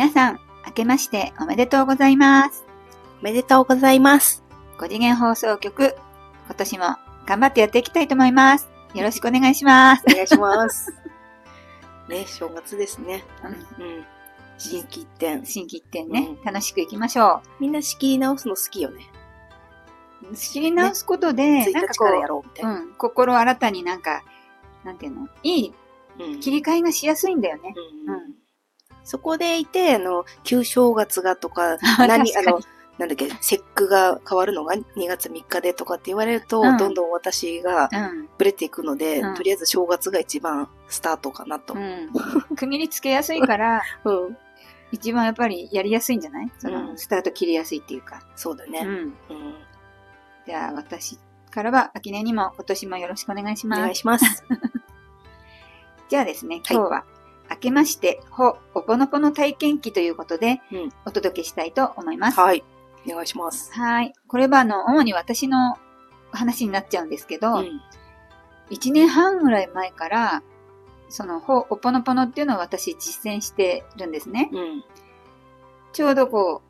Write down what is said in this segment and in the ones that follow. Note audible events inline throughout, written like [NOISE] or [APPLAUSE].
皆さん、明けましておめでとうございます。おめでとうございます。5次元放送局、今年も頑張ってやっていきたいと思います。よろしくお願いします。お願いします。ね、正月ですね。うんうん。新規一点。新規一点ね、うん楽しくいきましょみんな仕切り直すの好きよね。う。知り直すことで、1なんかこうみたいうん、心新たになんか、なんていうの、いいうん切り替えがしやすいんだよね。うんうんそこでいて、あの、旧正月がとか、[LAUGHS] あ何、あの、なんだっけ、節句が変わるの？が2月3日でとかって言われると、うんどんどん私がうん。ブレていくので、うんとりあえず正月が一番スタートかなと。うん。区切りつけやすいから、[LAUGHS] うん。一番やっぱりやりやすいんじゃない？その、うんスタート切りやすいっていうか。そうだね。じゃあ、私からは、秋音にも今年もよろしくお願いしおます。願いします。[LAUGHS] じゃあですね、今日は、明けまして、ほ、おぽのぽの体験記ということで、うんお届けしたいと思います。はい。お願いします。はい。これは、あの、主に私の話になっちゃうんですけど、うん。一年半ぐらい前から、その、ほ、おぽのぽのっていうのを私実践してるんですね。うん。ちょうどこ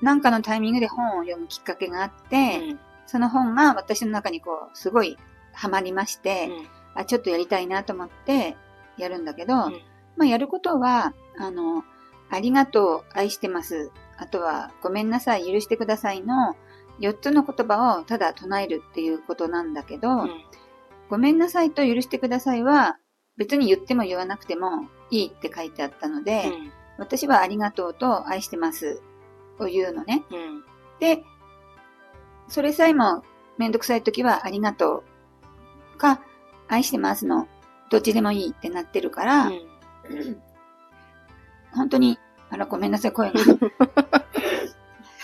う、なんかのタイミングで本を読むきっかけがあって、その本が私の中にこう、すごいハマりまして、あ、ちょっとやりたいなと思ってやるんだけど、うんまあやることは、あの、ありがとう、愛してます。あとは、ごめんなさい、許してくださいの4つの言葉をただ唱えるっていうことなんだけど、うん。ごめんなさいと許してくださいは、別に言っても言わなくてもいいって書いてあったので、私はありがとうと愛してますを言うのね。うん。で、それさえもめんどくさいときはありがとうか愛してますのどっちでもいいってなってるから、うん。[LAUGHS] 本当に、あら、ごめんなさい、声が。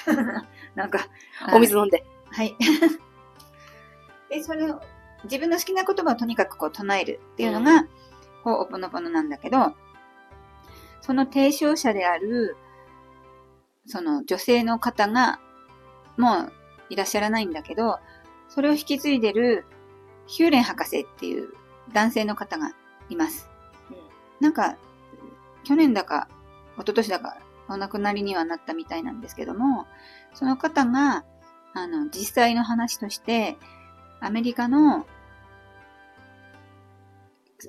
[LAUGHS] なんか、お水飲んで。はい。[LAUGHS] で、それを、自分の好きな言葉をとにかくこう唱えるっていうのが、うほうおぽのぽのなんだけど、その提唱者である、その女性の方が、もういらっしゃらないんだけど、それを引き継いでるヒューレン博士っていう男性の方がいます。なんか、去年だか、一昨年だか、お亡くなりにはなったみたいなんですけども、その方が、あの、実際の話として、アメリカの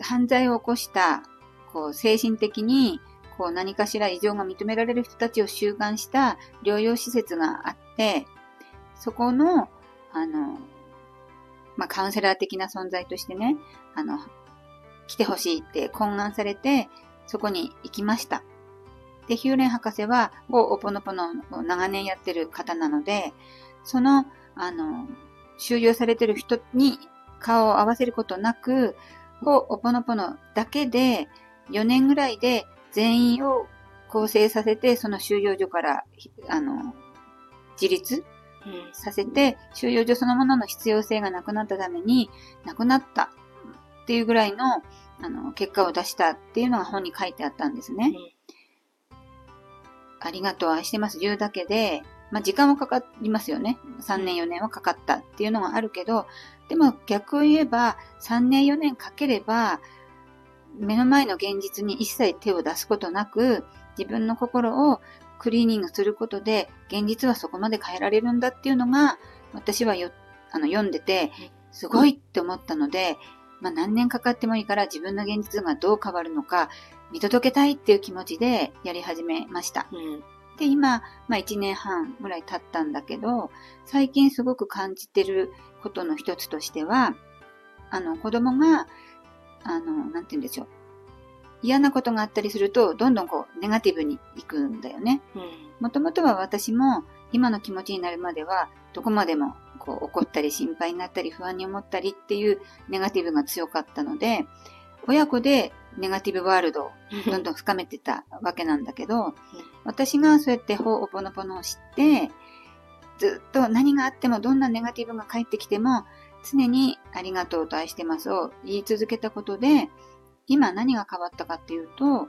犯罪を起こした、こう、精神的に、こう、何かしら異常が認められる人たちを収監した療養施設があって、そこの、あの、まあ、カウンセラー的な存在としてね、あの、来てほしいって懇願されて、そこに行きました。で、ヒューレン博士は、ほうおぽのぽのを長年やってる方なので、その、あの、収容されてる人に顔を合わせることなく、ほうおぽのぽのだけで、4年ぐらいで全員を構成させて、その収容所から、ひあの、自立うん。させて、収容所そのものの必要性がなくなったために、なくなったっていうぐらいの、あの、結果を出したっていうのが本に書いてあったんですね。ありがとう、愛してます、言うだけで、まあ、時間はかかりますよね。3年、4年はかかったっていうのがあるけど、でも逆を言えば、3年、4年かければ、目の前の現実に一切手を出すことなく、自分の心をクリーニングすることで、現実はそこまで変えられるんだっていうのが、私はよ、あの、読んでて、すごいって思ったので、まあ何年かかってもいいから自分の現実がどう変わるのか、見届けたいっていう気持ちでやり始めました。うん。で、今、まあ1年半ぐらい経ったんだけど、最近すごく感じてることの一つとしては、あの、子供が、あの、なんて言うんでしょう。嫌なことがあったりすると、どんどんこう、ネガティブに行くんだよね。うん。もともとは私も、今の気持ちになるまでは、どこまでも、こう、怒ったり心配になったり不安に思ったりっていうネガティブが強かったので、親子でネガティブワールドをどんどん深めてたわけなんだけど、私がそうやってほおぽのぽのを知って、ずっと何があってもどんなネガティブが返ってきても、常にありがとうと愛してますを言い続けたことで、今何が変わったかっていうと、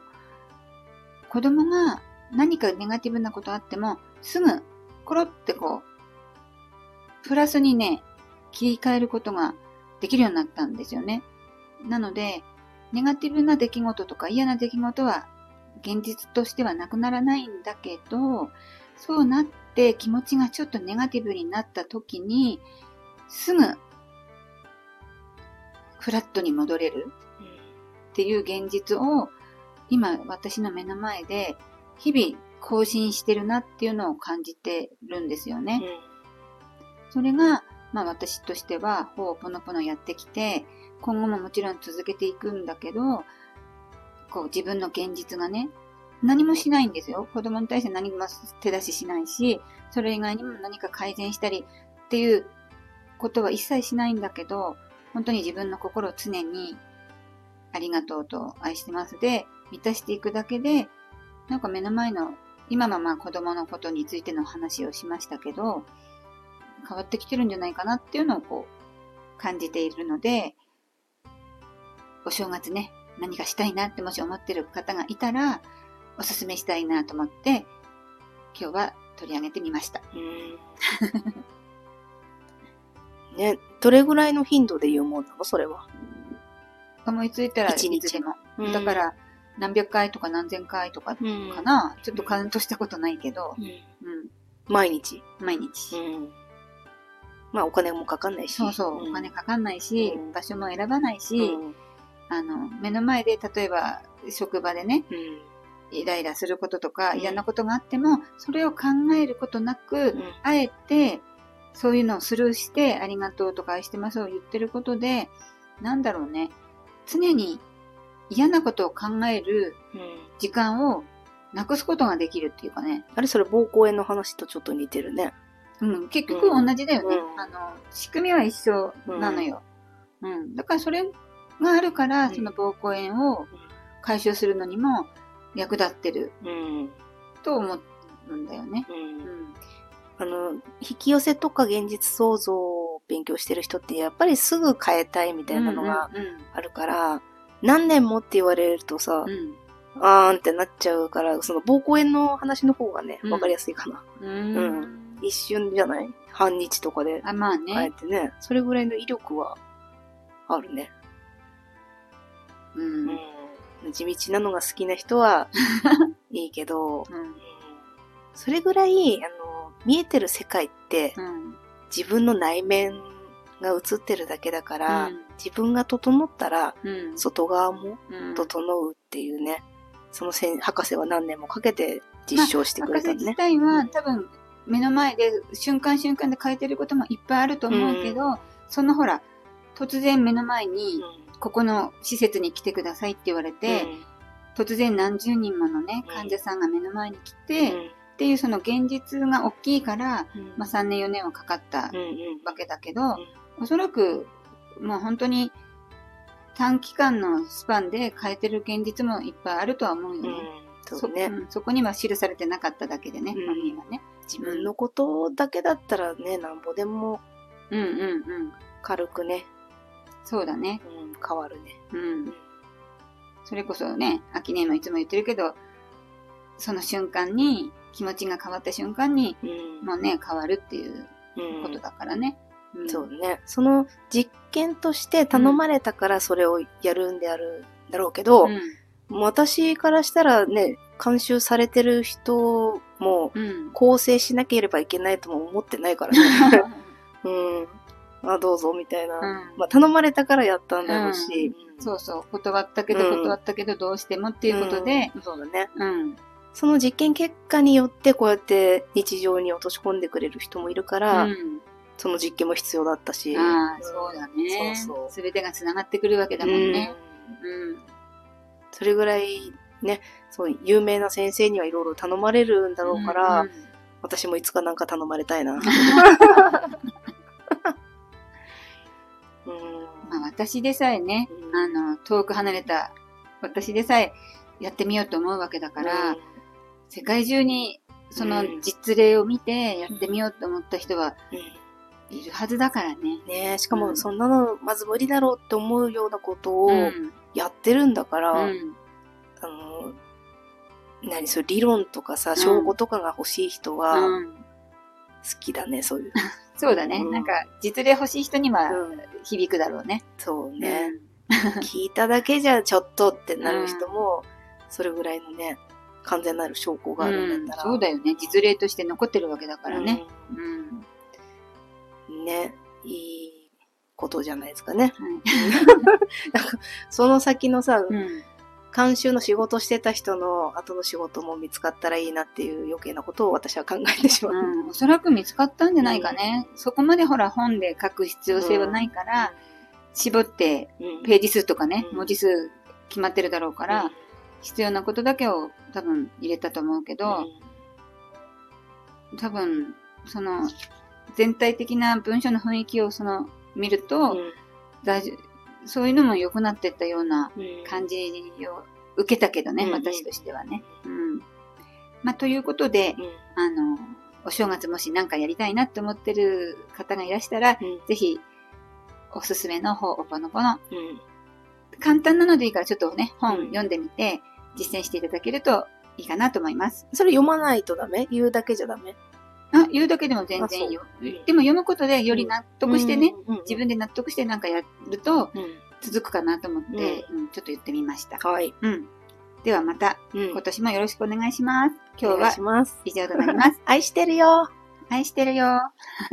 子供が何かネガティブなことあっても、すぐ、コロってこう、プラスにね、切り替えることができるようになったんですよね。なので、ネガティブな出来事とか嫌な出来事は現実としてはなくならないんだけど、そうなって気持ちがちょっとネガティブになった時に、すぐ、フラットに戻れるっていう現実を、今私の目の前で、日々更新してるなっていうのを感じてるんですよね。それが、まあ私としては、ほうぽのぽのやってきて、今後ももちろん続けていくんだけど、こう自分の現実がね、何もしないんですよ。子供に対して何も手出ししないし、それ以外にも何か改善したりっていうことは一切しないんだけど、本当に自分の心を常にありがとうと愛してますで満たしていくだけで、なんか目の前の、今はまあ子供のことについての話をしましたけど、変わってきてるんじゃないかなっていうのをこう感じているので、お正月ね、何かしたいなってもし思ってる方がいたら、おすすめしたいなと思って、今日は取り上げてみました。[LAUGHS] ね、どれぐらいの頻度で言うもんなの？それは。思いついたらいつでも。だから、何百回とか何千回とかかな、うん、ちょっとカウントしたことないけど。うん。うん、毎日？毎日。うん。まあお金もかかんないし。そうそう、お金かかんないし、場所も選ばないし、あの、目の前で例えば職場でね、イライラすることとか嫌なことがあっても、それを考えることなく、あえてそういうのをスルーして、ありがとうとか愛してますを言ってることで、なんだろうね。常に嫌なことを考える時間をなくすことができるっていうかね。あれそれ膀胱炎の話とちょっと似てるね。うん、結局同じだよね。うん、あの、仕組みは一緒なのよ。うん、うん。だからそれがあるから、その膀胱炎を解消するのにも役立ってる。うん。と思うんだよね。うん。うんあの、引き寄せとか現実創造を勉強してる人ってやっぱりすぐ変えたいみたいなのがあるから、何年もって言われるとさ、うん、あーんってなっちゃうから、その膀胱炎の話の方がね、わかりやすいかな。うん。うん、一瞬じゃない？半日とかであ、まあね。変えてね。それぐらいの威力はあるね。うん。うん、地道なのが好きな人は [LAUGHS] いいけど、うん、それぐらい、あの、見えてる世界って、うん、自分の内面が映ってるだけだから、うん、自分が整ったら、外側も整うっていうね、そのせ博士は何年もかけて実証してくれ博士自体は、多分目の前で瞬間瞬間で変えてることもいっぱいあると思うけど、そのほら、突然目の前に、ここの施設に来てくださいって言われて、突然何十人ものね、患者さんが目の前に来て、っていうその現実が大きいから、うん、まあ3年4年はかかったわけだけど、うん。うん、おそらく、もう本当に短期間のスパンで変えてる現実もいっぱいあるとは思うよね。うん、そね、そこには記されてなかっただけでね、本人はね。自分のことだけだったらね、なんぼでも、うんうんうん。軽くね。そうだね。うん、変わるね。うん。それこそね、秋音もいつも言ってるけど、その瞬間に気持ちが変わった瞬間に、うん、もうね、変わるっていうことだからね。うん、そうね。その実験として頼まれたからそれをやるんであるんだろうけど、うん、私からしたらね、監修されてる人も構成しなければいけないとも思ってないからね。[LAUGHS] うん。あ、どうぞ、みたいな。うん、まあ、頼まれたからやったんだろうし。うん、そうそう。断ったけど、断ったけど、どうしてもっていうことで。そうだね。うん。その実験結果によってこうやって日常に落とし込んでくれる人もいるから、うん、その実験も必要だったし。ああ、そうだね。そうそう。すべてが繋がってくるわけだもんね。うん。うん、それぐらいね、そう、有名な先生にはいろいろ頼まれるんだろうから、うんうん、私もいつかなんか頼まれたいな。[LAUGHS] うん、まあ私でさえね、あの、遠く離れた私でさえやってみようと思うわけだから、世界中にその実例を見てやってみようと思った人はいるはずだからね。ねしかもそんなのまず無理だろうって思うようなことをやってるんだから、うん、あの、何それ理論とかさ、証拠とかが欲しい人は、好きだね、そういう。[LAUGHS] そうだね、うん、なんか実例欲しい人には響くだろうね。そうね。聞いただけじゃちょっとってなる人も、それぐらいのね、完全なる証拠があるんだったら。うん、そうだよね。実例として残ってるわけだからね。うん。ね。いいことじゃないですかね。はい、[LAUGHS] その先のさ、うん監修の仕事してた人の後の仕事も見つかったらいいなっていう余計なことを私は考えてしまう。うん、おそらく見つかったんじゃないかね。そこまでほら本で書く必要性はないから、絞ってうんページ数とかね、うん。文字数決まってるだろうから、必要なことだけを多分入れたと思うけど、多分、その、全体的な文章の雰囲気をその、見ると、大丈そういうのも良くなってったような感じを受けたけどね、うん私としてはね。うん。まあ、ということで、あの、お正月もし何かやりたいなって思ってる方がいらしたら、ぜひ、おすすめの方、おぽのぽの、簡単なのでいいからちょっとね、本読んでみて、実践していただけるといいかなと思います。それ読まないとダメ？言うだけじゃダメ？あ、言うだけでも全然いいよ。でも読むことでより納得してね、、うん自分で納得してなんかやるとうん続くかなと思って、うんちょっと言ってみました。はい。うん。ではまた、うん今年もよろしくお願いします。今日は。以上となります。[LAUGHS] 愛してるよ。愛してるよ。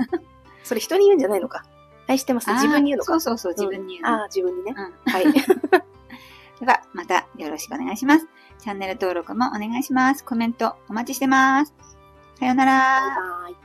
[LAUGHS] それ人に言うんじゃないのか。愛してます。自分に言うのか。そうそうそう、自分に言うの。ああ、自分にね。うん。はい。[LAUGHS] では、またよろしくお願いします。チャンネル登録もお願いします。コメントお待ちしてます。さようなら。バイバイ。